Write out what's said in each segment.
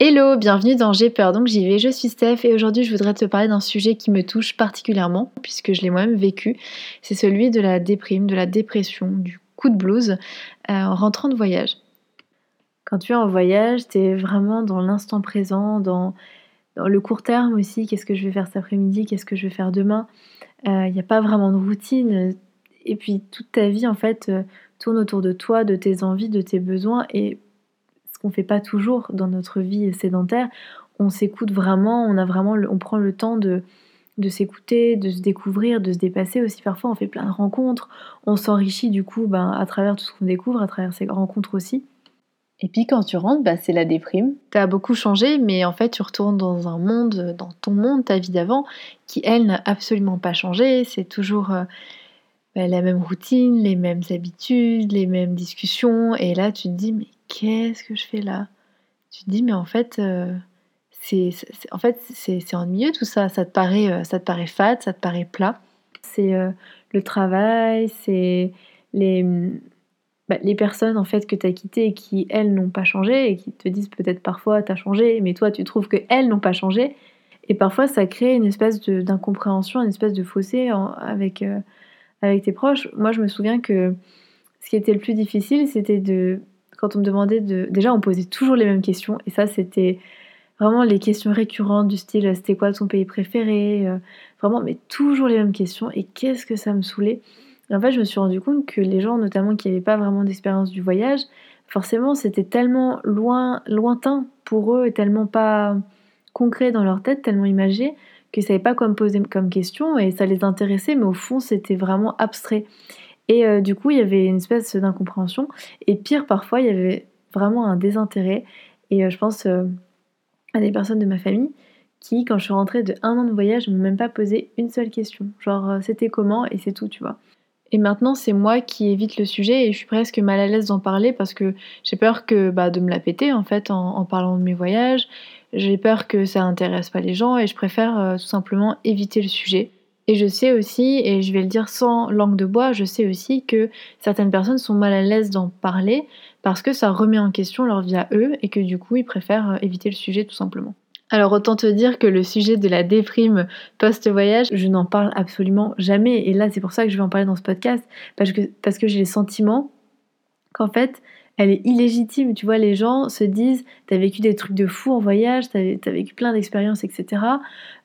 Hello, bienvenue dans J'ai peur donc j'y vais, je suis Steph et aujourd'hui je voudrais te parler d'un sujet qui me touche particulièrement puisque je l'ai moi-même vécu. C'est celui de la déprime, de la dépression, du coup de blues euh, en rentrant de voyage. Quand tu es en voyage, tu es vraiment dans l'instant présent, dans, le court terme aussi, qu'est-ce que je vais faire cet après-midi, qu'est-ce que je vais faire demain? Il euh, n'y a pas vraiment de routine et puis toute ta vie en fait euh, tourne autour de toi, de tes envies, de tes besoins et qu'on fait pas toujours dans notre vie sédentaire. On s'écoute vraiment, on a vraiment, on prend le temps de, de s'écouter, de se découvrir, de se dépasser aussi. Parfois, on fait plein de rencontres, on s'enrichit du coup ben, à travers tout ce qu'on découvre, à travers ces rencontres aussi. Et puis quand tu rentres, bah, c'est la déprime. Tu as beaucoup changé, mais en fait, tu retournes dans un monde, dans ton monde, ta vie d'avant, qui elle n'a absolument pas changé. C'est toujours euh, la même routine, les mêmes habitudes, les mêmes discussions. Et là, tu te dis, mais qu'est-ce que je fais là? Tu te dis, mais en fait, euh, c'est, en fait, ennuyeux tout ça. Ça te paraît, euh, ça te paraît fade, ça te paraît plat. C'est euh, le travail, c'est les, bah, les personnes en fait que tu as quittées et qui, elles, n'ont pas changé et qui te disent peut-être parfois, tu as changé, mais toi, tu trouves qu'elles n'ont pas changé. Et parfois, ça crée une espèce d'incompréhension, une espèce de fossé avec, avec tes proches. Moi, je me souviens que ce qui était le plus difficile, c'était de quand on me demandait de... Déjà, on posait toujours les mêmes questions, et ça, c'était vraiment les questions récurrentes du style c'était quoi ton pays préféré euh, Vraiment, mais toujours les mêmes questions, et qu'est-ce que ça me saoulait. En fait, je me suis rendu compte que les gens, notamment qui n'avaient pas vraiment d'expérience du voyage, forcément, c'était tellement loin, lointain pour eux, et tellement pas concret dans leur tête, tellement imagé, qu'ils ne savaient pas quoi me poser comme question, et ça les intéressait, mais au fond, c'était vraiment abstrait. Et euh, du coup, il y avait une espèce d'incompréhension. Et pire, parfois, il y avait vraiment un désintérêt. Et euh, je pense euh, à des personnes de ma famille qui, quand je suis rentrée de un an de voyage, ne m'ont même pas posé une seule question. Genre, c'était comment et c'est tout, tu vois. Et maintenant, c'est moi qui évite le sujet et je suis presque mal à l'aise d'en parler parce que j'ai peur que bah, de me la péter en fait en, en parlant de mes voyages. J'ai peur que ça intéresse pas les gens et je préfère tout simplement éviter le sujet. Et je sais aussi, et je vais le dire sans langue de bois, je sais aussi que certaines personnes sont mal à l'aise d'en parler parce que ça remet en question leur vie à eux et que du coup ils préfèrent euh, éviter le sujet tout simplement. Alors autant te dire que le sujet de la déprime post-voyage, je n'en parle absolument jamais. Et là c'est pour ça que je vais en parler dans ce podcast, parce que, parce que j'ai le sentiment qu'en fait elle est illégitime. Tu vois, les gens se disent T'as vécu des trucs de fou en voyage, t'as as vécu plein d'expériences, etc.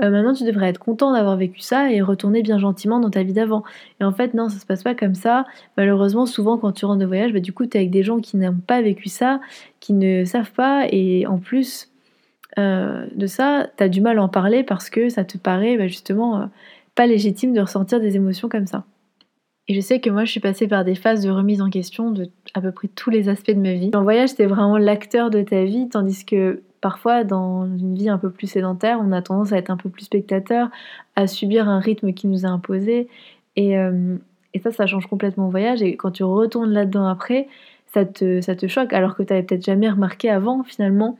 Euh, maintenant, tu devrais être content d'avoir vécu ça et retourner bien gentiment dans ta vie d'avant. Et en fait, non, ça se passe pas comme ça. Malheureusement, souvent, quand tu rentres de voyage, bah, du coup, tu es avec des gens qui n'ont pas vécu ça, qui ne savent pas, et en plus euh, de ça, tu as du mal à en parler parce que ça te paraît bah, justement euh, pas légitime de ressentir des émotions comme ça. Et je sais que moi, je suis passée par des phases de remise en question de à peu près tous les aspects de ma vie. En voyage, c'est vraiment l'acteur de ta vie, tandis que parfois, dans une vie un peu plus sédentaire, on a tendance à être un peu plus spectateur, à subir un rythme qui nous est imposé. Et, euh, ça, ça change complètement au voyage. Et quand tu retournes là-dedans après, ça te, choque, alors que tu n'avais peut-être jamais remarqué avant, finalement.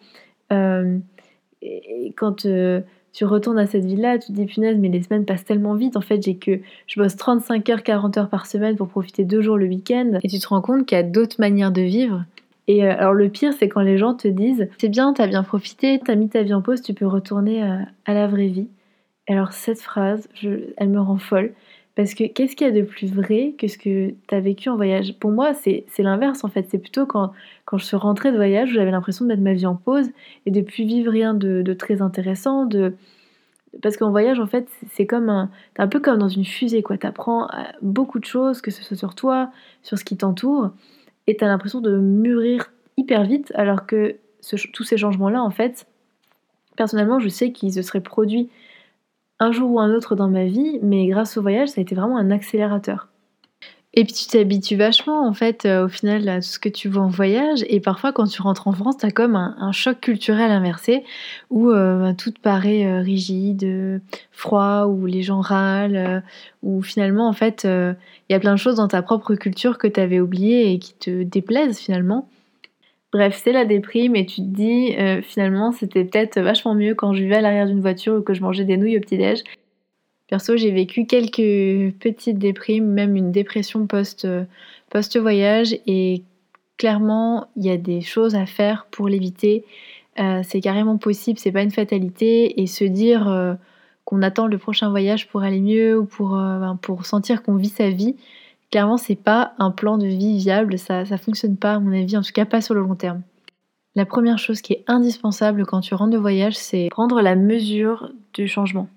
Euh, quand... Euh, tu retournes à cette ville-là, tu te dis punaise, mais les semaines passent tellement vite. En fait, j'ai que je bosse 35 heures, 40 heures par semaine pour profiter deux jours le week-end. Et tu te rends compte qu'il y a d'autres manières de vivre. Et euh, alors le pire, c'est quand les gens te disent c'est bien, t'as bien profité, t'as mis ta vie en pause, tu peux retourner euh, à la vraie vie. alors cette phrase, elle me rend folle parce que qu'est-ce qu'il y a de plus vrai que ce que tu as vécu en voyage? Pour moi, c'est l'inverse en fait. C'est plutôt quand, je suis rentrée de voyage, j'avais l'impression de mettre ma vie en pause et de plus vivre rien de, très intéressant. De... Parce qu'en voyage, en fait, c'est comme un, un peu comme dans une fusée. Tu apprends euh, beaucoup de choses, que ce soit sur toi, sur ce qui t'entoure, et tu as l'impression de mûrir hyper vite, alors que tous ces changements-là, en fait, personnellement, je sais qu'ils se seraient produits un jour ou un autre dans ma vie, mais grâce au voyage, ça a été vraiment un accélérateur. Et puis tu t'habitues vachement en fait euh, au final à tout ce que tu vois en voyage et parfois quand tu rentres en France t'as comme un, choc culturel inversé où euh, bah, tout paraît euh, rigide, froid, où les gens râlent, où finalement en fait il y a plein de choses dans ta propre culture que tu avais oubliées et qui te déplaisent finalement. Bref, c'est la déprime et tu te dis euh, finalement c'était peut-être vachement mieux quand je vivais à l'arrière d'une voiture ou que je mangeais des nouilles au petit-déj. Perso, j'ai vécu quelques petites déprimes, même une dépression post, euh, post-voyage et clairement, il y a des choses à faire pour l'éviter. euh, c'est carrément possible, c'est pas une fatalité, et se dire qu'on attend le prochain voyage pour aller mieux ou pour, ben, pour sentir qu'on vit sa vie, clairement c'est pas un plan de vie viable, ça, ça fonctionne pas à mon avis, en tout cas pas sur le long terme. La première chose qui est indispensable quand tu rentres de voyage, c'est prendre la mesure du changement.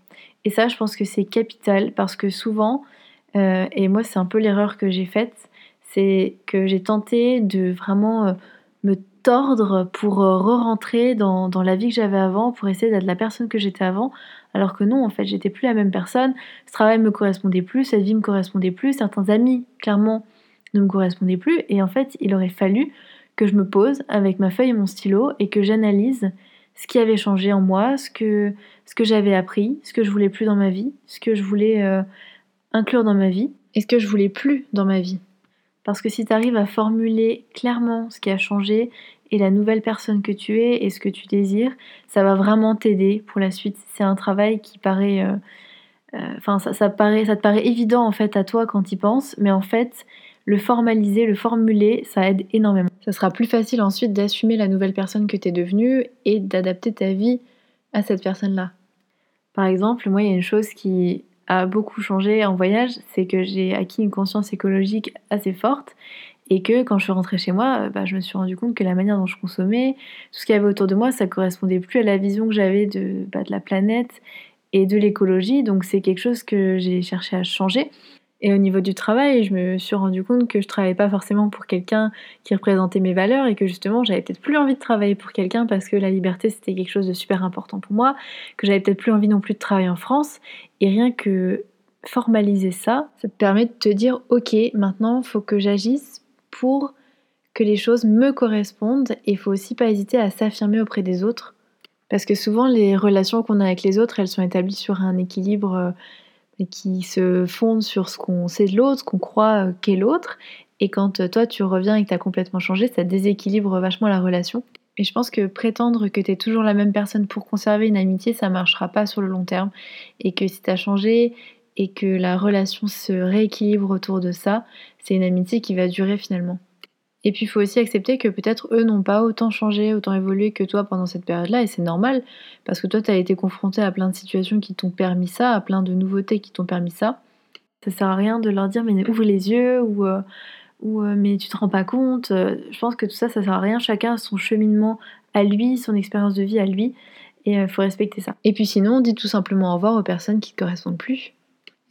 Et ça, je pense que c'est capital parce que souvent, et moi c'est un peu l'erreur que j'ai faite, c'est que j'ai tenté de vraiment me tordre pour euh, re-rentrer dans, la vie que j'avais avant, pour essayer d'être la personne que j'étais avant, alors que non, en fait, j'étais plus la même personne, ce travail me correspondait plus, cette vie me correspondait plus, certains amis, clairement, ne me correspondaient plus, et en fait, il aurait fallu que je me pose avec ma feuille et mon stylo et que j'analyse ce qui avait changé en moi, ce que, ce que j'avais appris, ce que je voulais plus dans ma vie, ce que je voulais euh, inclure dans ma vie, et ce que je voulais plus dans ma vie. Parce que si tu arrives à formuler clairement ce qui a changé et la nouvelle personne que tu es et ce que tu désires, ça va vraiment t'aider pour la suite. C'est un travail qui paraît... Euh, euh, enfin, ça, paraît, ça te paraît évident en fait à toi quand tu y penses, mais en fait, le formaliser, le formuler, ça aide énormément. Ça sera plus facile ensuite d'assumer la nouvelle personne que tu es devenue et d'adapter ta vie à cette personne-là. Par exemple, moi, il y a une chose qui a beaucoup changé en voyage, c'est que j'ai acquis une conscience écologique assez forte et que quand je suis rentrée chez moi, bah, je me suis rendu compte que la manière dont je consommais, tout ce qu'il y avait autour de moi, ça correspondait plus à la vision que j'avais de, bah, de la planète et de l'écologie. Donc c'est quelque chose que j'ai cherché à changer. Et au niveau du travail, je me suis rendu compte que je travaillais pas forcément pour quelqu'un qui représentait mes valeurs et que justement j'avais peut-être plus envie de travailler pour quelqu'un parce que la liberté c'était quelque chose de super important pour moi, que j'avais peut-être plus envie non plus de travailler en France. Et rien que formaliser ça, ça te permet de te dire ok, maintenant faut que j'agisse que les choses me correspondent et il faut aussi pas hésiter à s'affirmer auprès des autres. Parce que souvent les relations qu'on a avec les autres, elles sont établies sur un équilibre euh, qui se fondent sur ce qu'on sait de l'autre, ce qu'on croit euh, qu'est l'autre. Et quand euh, toi tu reviens et que tu as complètement changé, ça déséquilibre vachement la relation. Et je pense que prétendre que tu es toujours la même personne pour conserver une amitié, ça marchera pas sur le long terme. Et que si tu as changé et que la relation se rééquilibre autour de ça, c'est une amitié qui va durer finalement. Et puis il faut aussi accepter que peut-être eux n'ont pas autant changé, autant évolué que toi pendant cette période-là, et c'est normal, parce que toi tu as été confronté à plein de situations qui t'ont permis ça, à plein de nouveautés qui t'ont permis ça. Ça sert à rien de leur dire mais ouvre les yeux ou, euh, ou euh, mais tu te rends pas compte. je pense que tout ça ça sert à rien, chacun a son cheminement à lui, son expérience de vie à lui, et il euh, faut respecter ça. Et puis sinon, dis tout simplement au revoir aux personnes qui te correspondent plus.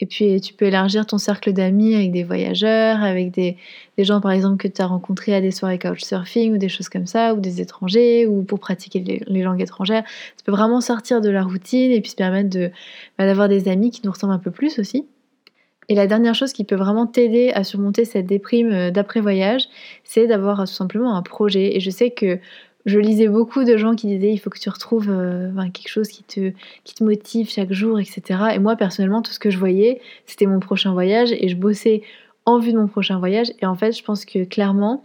Et puis tu peux élargir ton cercle d'amis avec des voyageurs, avec des, gens par exemple que tu as rencontrés à des soirées couchsurfing ou des choses comme ça, ou des étrangers, ou pour pratiquer les, langues étrangères. Ça peut vraiment sortir de la routine et puis se permettre de, bah, d'avoir des amis qui nous ressemblent un peu plus aussi. Et la dernière chose qui peut vraiment t'aider à surmonter cette déprime euh, d'après-voyage, c'est d'avoir tout simplement un projet. Et je sais que je lisais beaucoup de gens qui disaient il faut que tu retrouves euh, quelque chose qui te, qui te motive chaque jour, etc. Et moi, personnellement, tout ce que je voyais, c'était mon prochain voyage et je bossais en vue de mon prochain voyage. Et en fait, je pense que clairement,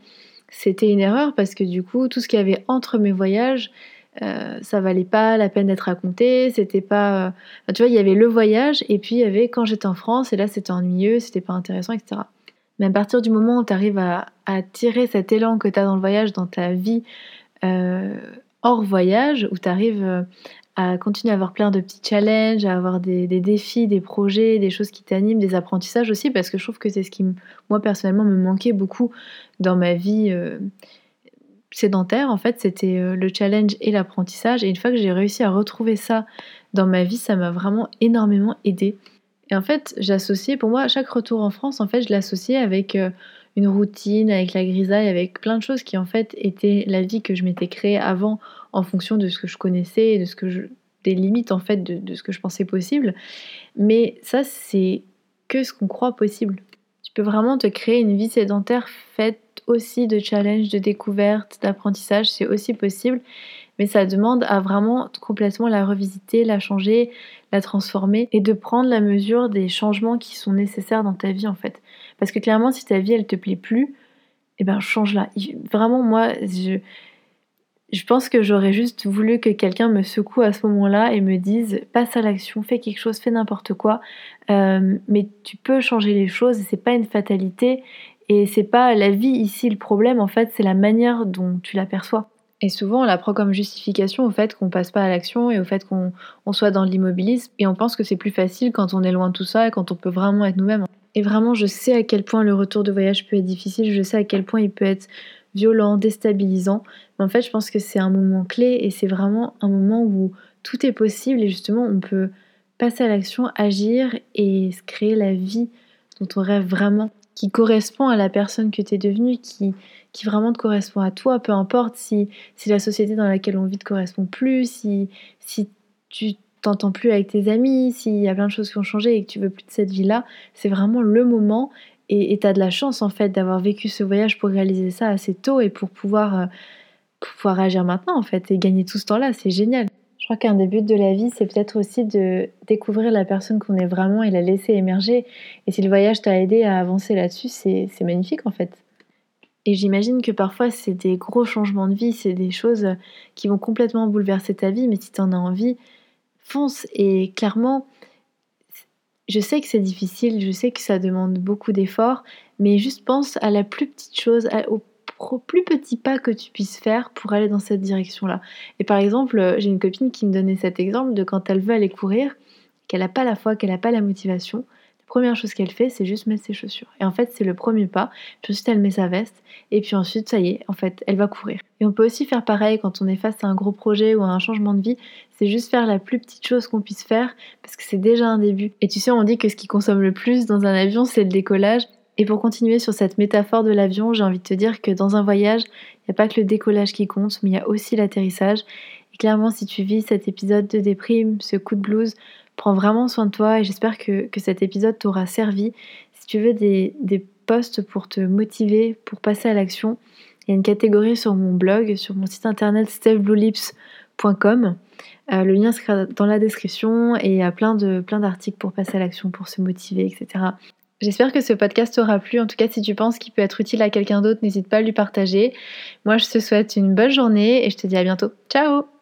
c'était une erreur parce que du coup, tout ce qu'il y avait entre mes voyages, euh, ça valait pas la peine d'être raconté. C'était pas. Tu vois, il y avait le voyage et puis il y avait quand j'étais en France et là, c'était ennuyeux, c'était pas intéressant, etc. Mais à partir du moment où tu arrives à, à tirer cet élan que tu as dans le voyage, dans ta vie, hors voyage où tu arrives euh, à continuer à avoir plein de petits challenges, à avoir des, défis, des projets, des choses qui t'animent, des apprentissages aussi, parce que je trouve que c'est ce qui, moi personnellement, me manquait beaucoup dans ma vie euh, sédentaire. En fait, c'était le challenge et l'apprentissage. Et une fois que j'ai réussi à retrouver ça dans ma vie, ça m'a vraiment énormément aidé. Et en fait, j'associais, pour moi, chaque retour en France, en fait, je l'associais avec une routine, avec la grisaille, avec plein de choses qui en fait étaient la vie que je m'étais créée avant en fonction de ce que je connaissais et de ce que je, des limites en fait de, ce que je pensais possible. Mais ça, c'est que ce qu'on croit possible. Tu peux vraiment te créer une vie sédentaire faite aussi de challenges, de découvertes, d'apprentissage, c'est aussi possible. Mais ça demande à vraiment complètement la revisiter, la changer, la transformer et de prendre la mesure des changements qui sont nécessaires dans ta vie en fait. Parce que clairement, si ta vie elle te plaît plus, eh ben change-la. Vraiment, moi, je, je pense que j'aurais juste voulu que quelqu'un me secoue à ce moment-là et me dise passe à l'action, fais quelque chose, fais n'importe quoi. Euh, mais tu peux changer les choses, c'est pas une fatalité et c'est pas la vie ici le problème en fait, c'est la manière dont tu l'aperçois. Et souvent, on la prend comme justification au fait qu'on passe pas à l'action et au fait qu'on soit dans l'immobilisme. Et on pense que c'est plus facile quand on est loin de tout ça et quand on peut vraiment être nous-mêmes. Et vraiment, je sais à quel point le retour de voyage peut être difficile, je sais à quel point il peut être violent, déstabilisant. Mais en fait, je pense que c'est un moment clé et c'est vraiment un moment où tout est possible et justement, on peut passer à l'action, agir et se créer la vie dont on rêve vraiment, qui correspond à la personne que tu es devenue, qui, qui vraiment te correspond à toi, peu importe si, si la société dans laquelle on vit te correspond plus, si, si tu t'entends plus avec tes amis, s'il y a plein de choses qui ont changé et que tu veux plus de cette vie-là, c'est vraiment le moment et tu as de la chance en fait d'avoir vécu ce voyage pour réaliser ça assez tôt et pour pouvoir, euh, pour pouvoir agir maintenant en fait et gagner tout ce temps-là, c'est génial. Je crois qu'un des buts de la vie, c'est peut-être aussi de découvrir la personne qu'on est vraiment et la laisser émerger. Et si le voyage t'a aidé à avancer là-dessus, c'est magnifique en fait. Et j'imagine que parfois c'est des gros changements de vie, c'est des choses qui vont complètement bouleverser ta vie, mais si tu en as envie, fonce. Et clairement, je sais que c'est difficile, je sais que ça demande beaucoup d'efforts, mais juste pense à la plus petite chose, plus petit pas que tu puisses faire pour aller dans cette direction-là. Et par exemple, j'ai une copine qui me donnait cet exemple de quand elle veut aller courir, qu'elle n'a pas la foi, qu'elle n'a pas la motivation, première chose qu'elle fait, c'est juste mettre ses chaussures. Et en fait, c'est le premier pas. Puis ensuite, elle met sa veste. Et puis ensuite, ça y est, en fait, elle va courir. Et on peut aussi faire pareil quand on est face à un gros projet ou à un changement de vie. C'est juste faire la plus petite chose qu'on puisse faire parce que c'est déjà un début. Et tu sais, on dit que ce qui consomme le plus dans un avion, c'est le décollage. Et pour continuer sur cette métaphore de l'avion, j'ai envie de te dire que dans un voyage, il n'y a pas que le décollage qui compte, mais il y a aussi l'atterrissage. Et clairement, si tu vis cet épisode de déprime, ce coup de blues, Prends vraiment soin de toi et j'espère que, cet épisode t'aura servi. Si tu veux des, des posts pour te motiver, pour passer à l'action, il y a une catégorie sur mon blog, sur mon site internet stephbluelips.com. Euh, le lien sera dans la description et il y a plein d'articles pour passer à l'action, pour se motiver, etc. J'espère que ce podcast t'aura plu. En tout cas, si tu penses qu'il peut être utile à quelqu'un d'autre, n'hésite pas à lui partager. Moi, je te souhaite une bonne journée et je te dis à bientôt. Ciao